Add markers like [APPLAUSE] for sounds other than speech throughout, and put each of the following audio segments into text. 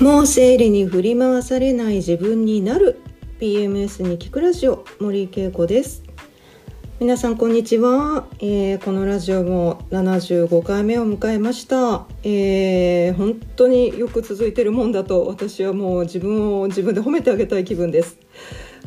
もう生理に振り回されない自分になる。PMS に聞くラジオ森恵子です。皆さんこんにちは、えー、このラジオも75回目を迎えました、えー、本当によく続いてるもんだと私はもう自分を自分で褒めてあげたい気分です。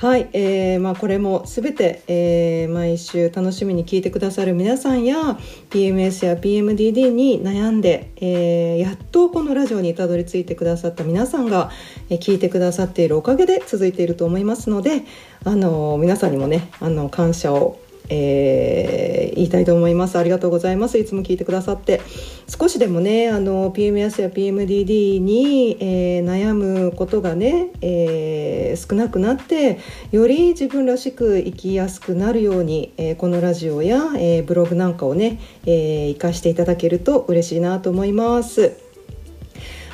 はい、えーまあ、これもすべて、えー、毎週楽しみに聞いてくださる皆さんや PMS や PMDD に悩んで、えー、やっとこのラジオにたどり着いてくださった皆さんが、えー、聞いてくださっているおかげで続いていると思いますので、あの皆さんにもねあの感謝をえー、言いたいと思います。ありがとうございます。いつも聞いてくださって。少しでもねあの PMS や PMDD に、えー、悩むことがね、えー、少なくなってより自分らしく生きやすくなるように、えこのラジオや、えブログなんかをね、えー、活かしていただけると嬉しいなと思います。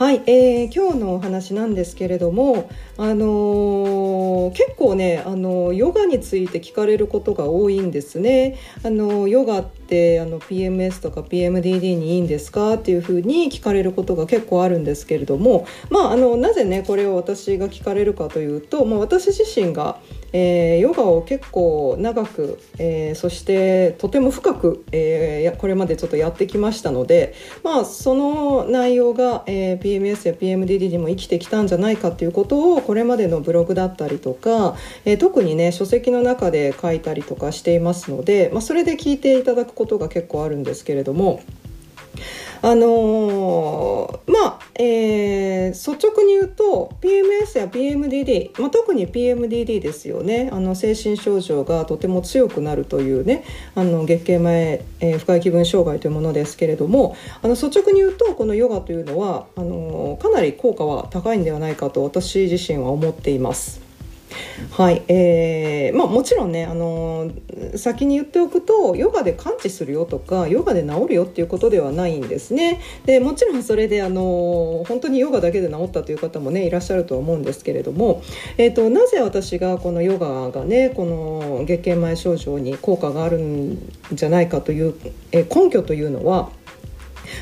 はい、えー、今日のお話なんですけれども、あのー、結構ね、あのヨガについて聞かれることが多いんですね。あのヨガってあの PMS とか PMDD にいいんですかっていうふうに聞かれることが結構あるんですけれども、まああのなぜねこれを私が聞かれるかというと、まあ、私自身がえー、ヨガを結構長く、えー、そしてとても深く、えー、これまでちょっとやってきましたので、まあ、その内容が、えー、PMS や PMDD にも生きてきたんじゃないかということをこれまでのブログだったりとか、えー、特にね書籍の中で書いたりとかしていますので、まあ、それで聞いていただくことが結構あるんですけれども。あのー、まあ、えー、率直に言うと PMS や PMDD、まあ、特に PMDD ですよねあの精神症状がとても強くなるというねあの月経前、えー、不快気分障害というものですけれどもあの率直に言うとこのヨガというのはあのー、かなり効果は高いんではないかと私自身は思っています。はい、えー、まあもちろんねあのー、先に言っておくとヨガで完治するよとかヨガで治るよっていうことではないんですね。でもちろんそれであのー、本当にヨガだけで治ったという方もねいらっしゃるとは思うんですけれども、えーと、なぜ私がこのヨガがねこの月経前症状に効果があるんじゃないかという、えー、根拠というのは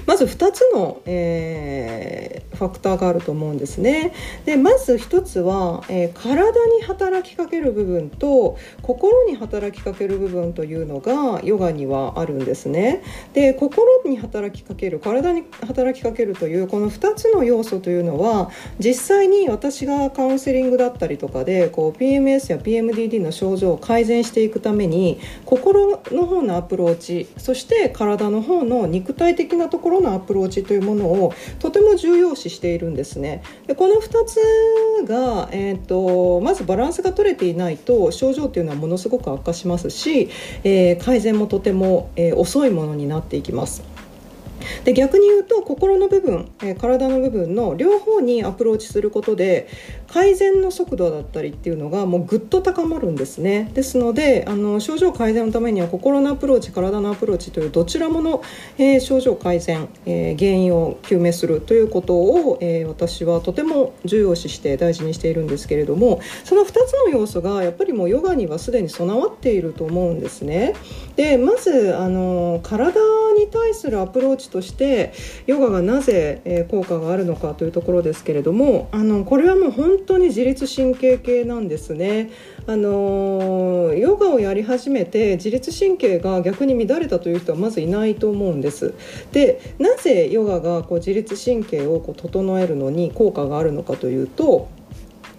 まず2つの、えー、ファクターがあると思うんですね。でまず1つは、えー、体に働きかける部分と心に働きかける部分というのがヨガにはあるんですね。で心に働きかける体に働きかけるというこの2つの要素というのは実際に私がカウンセリングだったりとかでこう PMS や PMDD の症状を改善していくために心の方のアプローチそして体の方の肉体的なとところのアプローチというものをとても重要視しているんですね。でこの2つが、えーと、まずバランスが取れていないと症状というのはものすごく悪化しますし、えー、改善もとても、えー、遅いものになっていきます。で逆に言うと心の部分、えー、体の部分の両方にアプローチすることで改善の速度だったりっていうのがもうぐっと高まるんですねですのであの症状改善のためには心のアプローチ体のアプローチというどちらもの、えー、症状改善、えー、原因を究明するということを、え私はとても重要視して大事にしているんですけれどもその2つの要素がやっぱりもうヨガにはすでに備わっていると思うんですね。でまずあの体に対するアプローチとしてヨガがなぜ、え効果があるのかというところですけれどもあのこれはもう本当に自律神経系なんですね。あのヨガをやり始めて自律神経が逆に乱れたという人はまずいないと思うんです。でなぜヨガがこう自律神経をこう整えるのに効果があるのかというと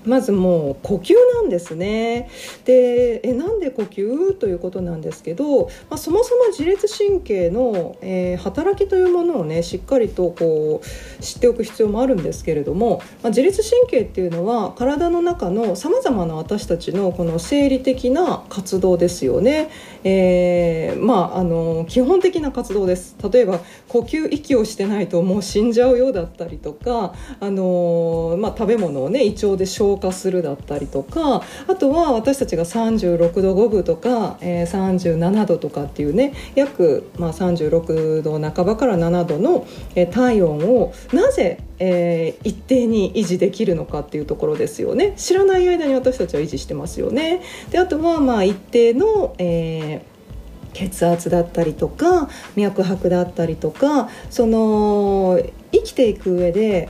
まずもう呼吸なんですね。でえなんで呼吸ということなんですけど、まあ、そもそも自律神経の、えー、働きというものをねしっかりとこう知っておく必要もあるんですけれども、まあ、自律神経っていうのは体の中のさまざまな私たちのこの生理的な活動ですよね、えー、まああの基本的な活動です。例えば呼吸息をしてないともう死んじゃうようだったりとかあの、まあ、食べ物をね胃腸で消消化するだったりとかあとは私たちが36度5分とか、えー、37度とかっていうね約、まあ、36度半ばから7度の、えー、体温をなぜえー、一定に維持できるのかっていうところですよね。知らない間に私たちは維持してますよね。であとはまあ一定の、えー、血圧だったりとか脈拍だったりとかその生きていく上で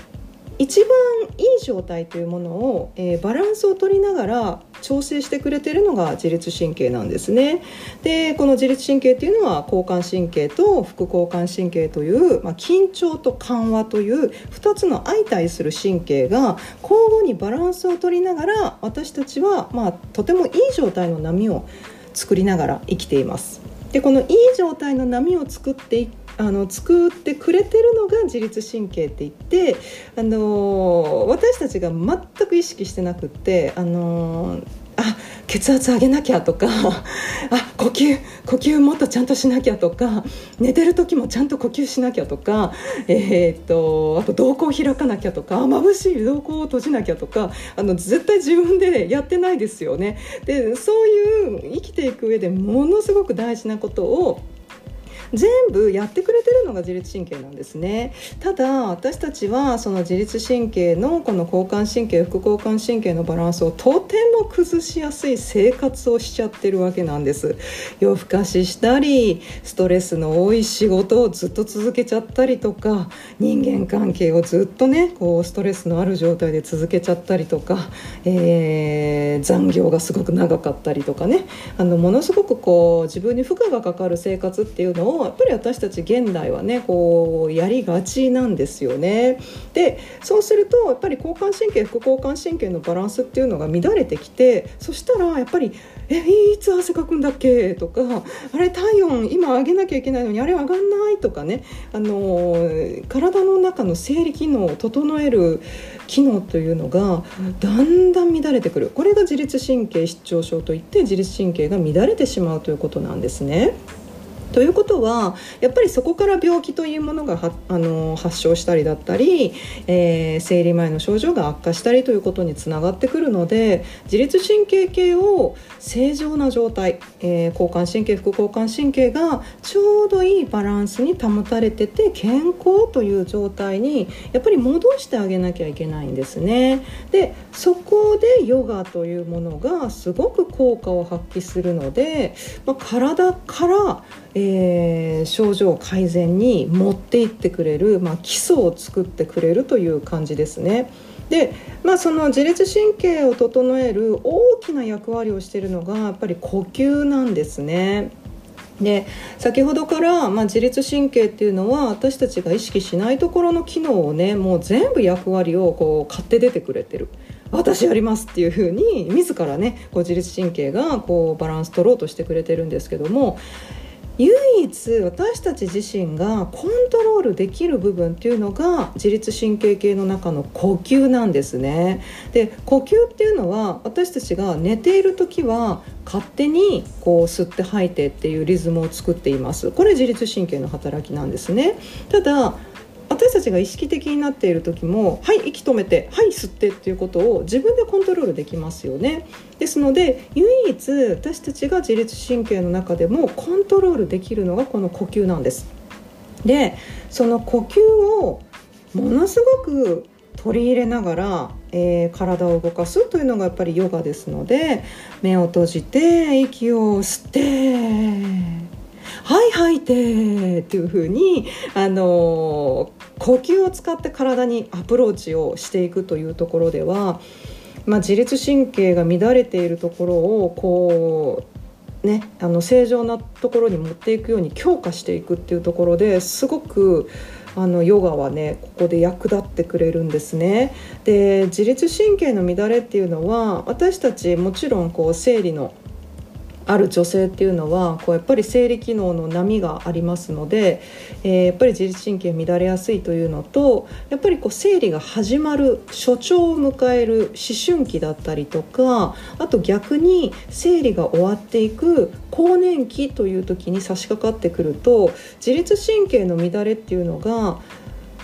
一番いい状態というものを、えー、バランスを取りながら調整してくれてるのが自律神経なんですね。でこの自律神経っていうのは交感神経と副交感神経という、まあ、緊張と緩和という2つの相対する神経が交互にバランスを取りながら私たちは、まあ、とてもいい状態の波を作りながら生きています。でこのいい状態の波を作っていあの作ってくれてるのが自律神経って言ってあの私たちが全く意識してなくってあのあ血圧上げなきゃとかあ呼吸呼吸もっとちゃんとしなきゃとか寝てる時もちゃんと呼吸しなきゃとか、えー、っとあと瞳孔開かなきゃとか眩しい瞳孔を閉じなきゃとかあの絶対自分でやってないですよね。でそういう生きていく上でものすごく大事なことを全部やってくれてるのが自律神経なんですね。ただ私たちはその自律神経のこの交感神経副交感神経のバランスをとても崩しやすい生活をしちゃってるわけなんです。夜更かししたりストレスの多い仕事をずっと続けちゃったりとか人間関係をずっとねこうストレスのある状態で続けちゃったりとか、えー、残業がすごく長かったりとかね。あのものすごくこう自分に負荷がかかる生活っていうのをやっぱり私たち現代はねこうやりがちなんですよね。でそうするとやっぱり交感神経副交感神経のバランスっていうのが乱れてきてそしたらやっぱり「えいつ汗かくんだっけ?」とか「あれ体温今上げなきゃいけないのにあれ上がんない」とかねあの体の中の生理機能を整える機能というのがだんだん乱れてくるこれが自律神経失調症といって自律神経が乱れてしまうということなんですね。ということはやっぱりそこから病気というものがあの発症したりだったり、えー、生理前の症状が悪化したりということにつながってくるので自律神経系を正常な状態、えー、交感神経副交感神経がちょうどいいバランスに保たれてて健康という状態にやっぱり戻してあげなきゃいけないんですね。でそこでヨガというものがすごく効果を発揮するので、まあ、体から、え症状改善に持っていってくれる、まあ、基礎を作ってくれるという感じですね。で、まあ、その自律神経を整える大きな役割をしているのがやっぱり呼吸なんですね。で先ほどから、まあ、自律神経っていうのは私たちが意識しないところの機能をねもう全部役割をこう買って出てくれてる私やりますっていうふうに自らねこう自律神経がこうバランス取ろうとしてくれてるんですけども唯一私たち自身がコントロールできる部分っていうのが自律神経系の中の呼吸なんですね。で呼吸っていうのは私たちが寝ている時は勝手にこう吸って吐いてっていうリズムを作っています。これ自律神経の働きなんですね。ただ私たちが意識的になっている時もはい息止めてはい吸ってっていうことを自分でコントロールできますよね。ですので唯一私たちが自律神経の中でもコントロールできるのがこの呼吸なんです。でその呼吸をものすごく取り入れながら、えー、体を動かすというのがやっぱりヨガですので目を閉じて息を吸ってはい吐いてっていう風にあの呼吸を使って体にアプローチをしていくというところでは、まあ、自律神経が乱れているところをこうね、あの正常なところに持っていくように強化していくっていうところですごくあのヨガはねここで役立ってくれるんですね。で自律神経の乱れっていうのは私たちもちろんこう生理のある女性っていうのはこうやっぱり生理機能の波がありますので、えー、やっぱり自律神経乱れやすいというのとやっぱりこう生理が始まる初潮を迎える思春期だったりとかあと逆に生理が終わっていく更年期という時に差し掛かってくると自律神経の乱れっていうのが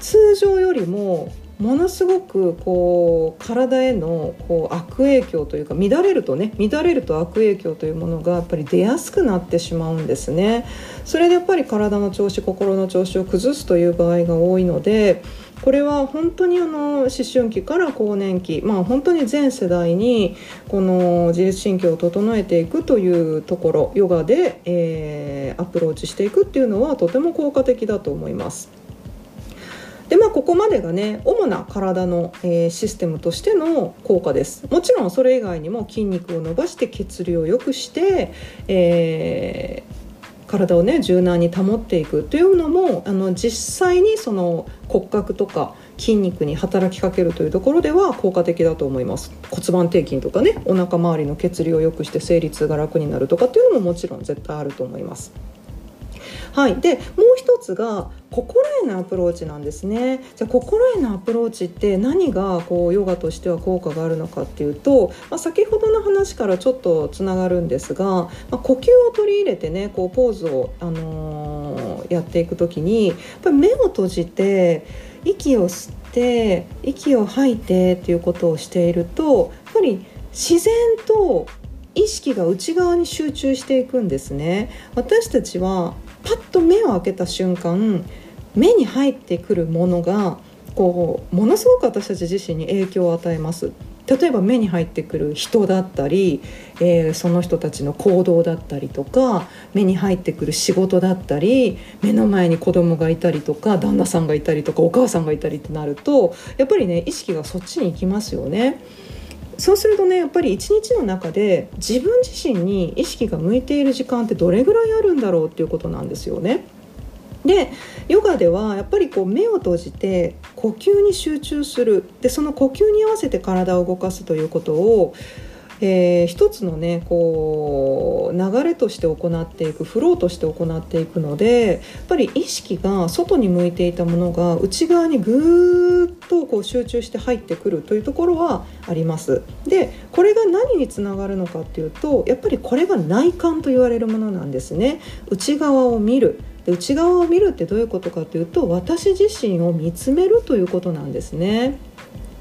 通常よりもものすごくこう体へのこう悪影響というか乱れるとね乱れると悪影響というものがやっぱり出やすくなってしまうんですねそれでやっぱり体の調子心の調子を崩すという場合が多いのでこれは本当にあの思春期から更年期まあ本当に全世代にこの自律神経を整えていくというところヨガで、えー、アプローチしていくっていうのはとても効果的だと思います。でまあここまでがね主な体の、えー、システムとしての効果です。もちろんそれ以外にも筋肉を伸ばして血流を良くして、えー体をね柔軟に保っていく。というのもあの実際にその骨格とか筋肉に働きかけるというところでは効果的だと思います。骨盤底筋とかねお腹周りの血流を良くして生理痛が楽になるとかっていうのももちろん絶対あると思います。はい、でもう一つが心へのアプローチなんですね。じゃあ心へのアプローチって何がこうヨガとしては効果があるのかっていうと、まあ、先ほどの話からちょっとつながるんですが、まあ、呼吸を取り入れてねこうポーズを、あのー、やっていく時にやっぱり目を閉じて息を吸って息を吐いてっていうことをしているとやっぱり自然と意識が内側に集中していくんですね。私たちはパッと目を開けた瞬間目に入ってくるものがこうものすごく私たち自身に影響を与えます例えば目に入ってくる人だったり、えー、その人たちの行動だったりとか目に入ってくる仕事だったり目の前に子供がいたりとか旦那さんがいたりとかお母さんがいたりってなるとやっぱりね意識がそっちに行きますよね。そうするとねやっぱり一日の中で自分自身に意識が向いている時間ってどれぐらいあるんだろうっていうことなんですよね。でヨガではやっぱりこう目を閉じて呼吸に集中するでその呼吸に合わせて体を動かすということをえー、一つのねこう流れとして行っていくフローとして行っていくのでやっぱり意識が外に向いていたものが内側にぐーっとこう集中して入ってくるというところはあります。でこれが何につながるのかっていうとやっぱりこれが内観と言われるものなんですね。内側を見るで内側を見るってどういうことかというと私自身を見つめるということなんですね。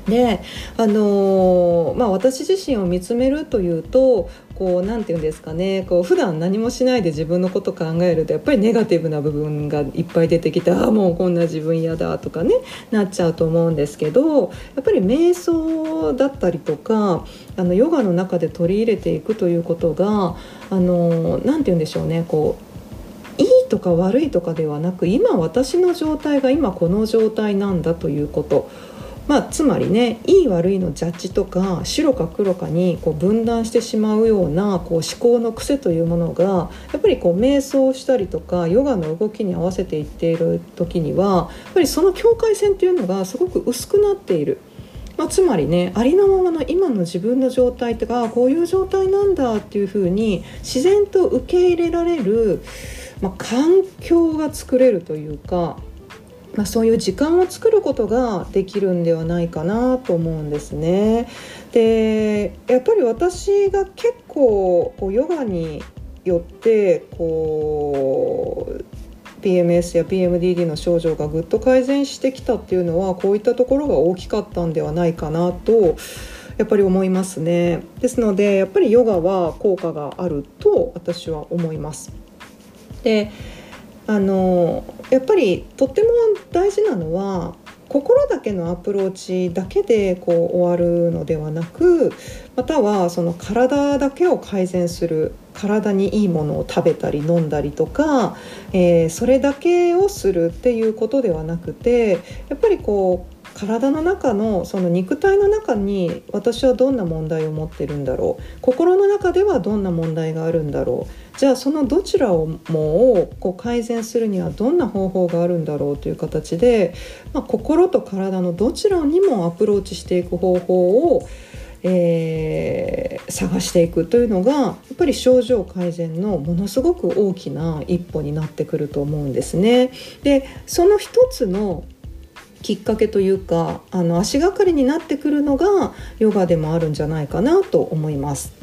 であのー、まあ、私自身を見つめるというとこうなんて言うんですかねこう普段何もしないで自分のこと考えるとやっぱりネガティブな部分がいっぱい出てきてああもうこんな自分嫌だとかねなっちゃうと思うんですけどやっぱり瞑想だったりとかあのヨガの中で取り入れていくということがあのなんて言うんでしょうねこういいとか悪いとかではなく今私の状態が今この状態なんだということ。まあ、つまりねいい悪いのジャッジとか白か黒かにこう分断してしまうようなこう思考の癖というものがやっぱりこう瞑想したりとかヨガの動きに合わせていっている時にはやっぱりその境界線っていうのがすごく薄くなっている。まあ、つまりねありのままの今の自分の状態ってかこういう状態なんだっていうふうに自然と受け入れられる、まあ、環境が作れるというかまあ、そういう時間を作ることができるんではないかなと思うんですね。でやっぱり私が結構こうヨガによってこう PMS や PMDD の症状がぐっと改善してきたっていうのはこういったところが大きかったんではないかなとやっぱり思いますね。ですのでやっぱりヨガは効果があると私は思います。であのやっぱりとっても大事なのは心だけのアプローチだけでこう終わるのではなくまたはその体だけを改善する体にいいものを食べたり飲んだりとか、えー、それだけをするっていうことではなくてやっぱりこう体の中のその肉体の中に私はどんな問題を持ってるんだろう心の中ではどんな問題があるんだろうじゃあそのどちらをもこう改善するにはどんな方法があるんだろうという形で、まあ、心と体のどちらにもアプローチしていく方法を、えー、探していくというのがやっぱり症状改善のものすごく大きな一歩になってくると思うんですね。でその一つのきっかけというかあの足がかりになってくるのがヨガでもあるんじゃないかなと思います。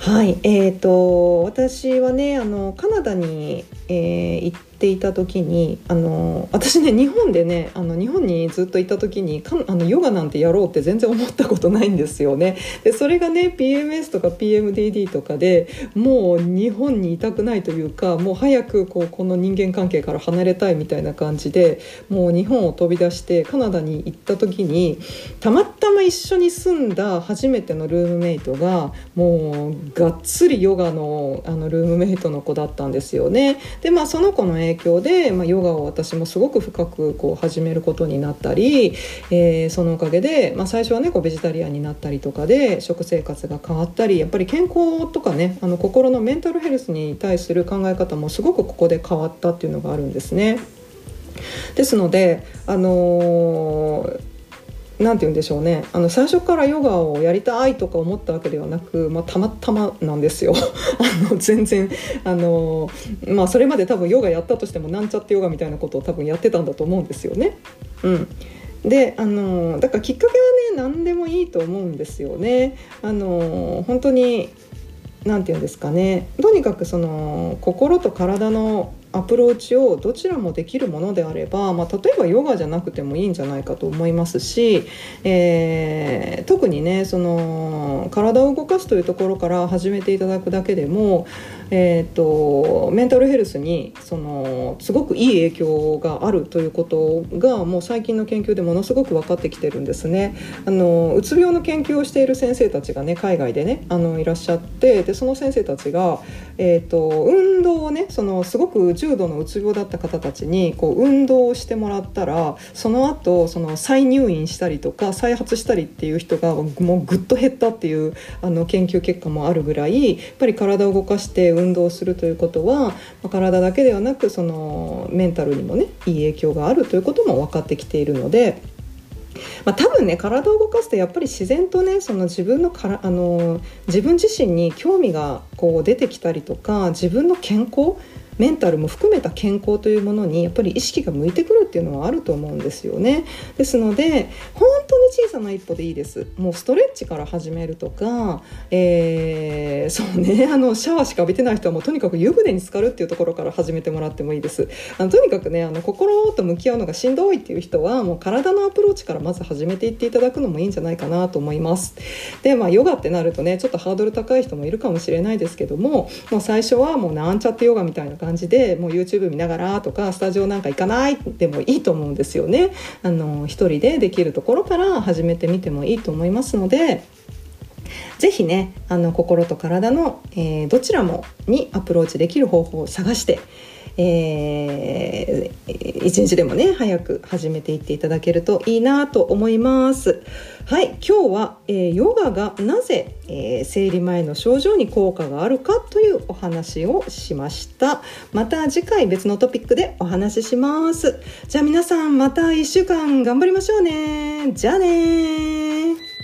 はい、えーと、私はねあのカナダに、えー、行っていた時にあの私ね日本でねあの日本にずっといた時にかあのヨガなんてやろうって全然思ったことないんですよね。でそれがね PMS とか PMDD とかでもう日本にいたくないというかもう早くこうこの人間関係から離れたいみたいな感じでもう日本を飛び出してカナダに行った時にたまたま一緒に住んだ初めてのルームメイトがもうがっつりヨガのあのルームメイトの子だったんですよね。でまあその子の影響で、まあ、ヨガを私もすごく深くこう始めることになったり、えー、そのおかげで、まあ、最初はねこうベジタリアンになったりとかで食生活が変わったりやっぱり健康とかねあの心のメンタルヘルスに対する考え方もすごくここで変わったっていうのがあるんですね。ですので、あのー何て言うんでしょうねあの最初からヨガをやりたいとか思ったわけではなく、まあ、たまたまなんですよ [LAUGHS] あの全然あの、まあ、それまで多分ヨガやったとしてもなんちゃってヨガみたいなことを多分やってたんだと思うんですよね。うん、であのだからきっかけはね何でもいいと思うんですよね。あの本当に何て言うんですかね。とにかくその心と体のアプローチをどちらもできるものであれば、まあ、例えばヨガじゃなくてもいいんじゃないかと思いますし、えー、特にねその体を動かすというところから始めていただくだけでも、えーと、メンタルヘルスにそのすごくいい影響があるということがもう最近の研究でものすごく分かってきてるんですね。あのうつ病の研究をしている先生たちがね海外でねあのいらっしゃってでその先生たちが、えーと、運動をねそのすごく重度のうつ病だった方たちにこう運動をしてもらったらその後その再入院したりとか再発したりっていう人がもうぐっと減ったっていうあの研究結果もあるぐらいやっぱり体を動かして運動するということは、ま体だけではなくそのメンタルにもねいい影響があるということも分かってきているので。まあ、多分ね体を動かすとやっぱり自然とねその自分のからあの自分自身に興味がこう出てきたりとか自分の健康メンタルも含めた健康というものにやっぱり意識が向いてくるっていうのはあると思うんですよね。ですので本当に小さな一歩でいいです。もうストレッチから始めるとか、えー、そうね [LAUGHS] あのシャワーしか浴びてない人はもうとにかく湯船に浸かるっていうところから始めてもらってもいいです。あのとにかくねあの心と向き合うのがしんどいっていう人はもう体のアプローチからまず始めていっていただくのもいいんじゃないかなと思います。でまあヨガってなるとねちょっとハードル高い人もいるかもしれないですけどももう最初はもうなんちゃってヨガみたいな感じ感じでもう YouTube 見ながらとかスタジオなんか行かないでもいいと思うんですよね。あの一人でできるところから始めてみてもいいと思いますので。ぜひねあの心と体の、えー、どちらもにアプローチできる方法を探してえー、一日でもね早く始めていっていただけるといいなと思います。はい今日は、えー、ヨガがなぜ、えー、生理前の症状に効果があるかというお話をしました。また次回別のトピックでお話しします。じゃあ皆さんまた1週間頑張りましょうね。じゃあね